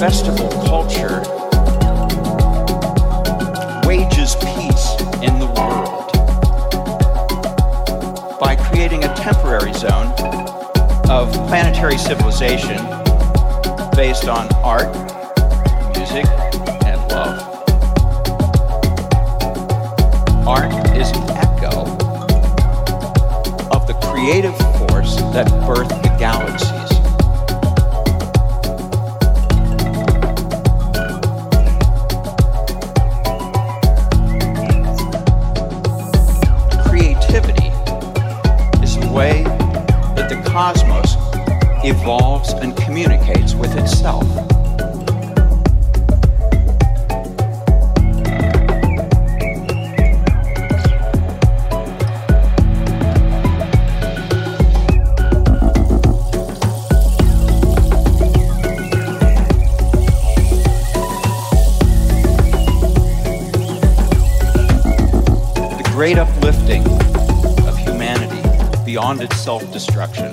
festival culture wages peace in the world by creating a temporary zone of planetary civilization based on art, music, and love. Art is an echo of the creative force that birthed the galaxy. self destruction.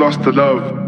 Lost the love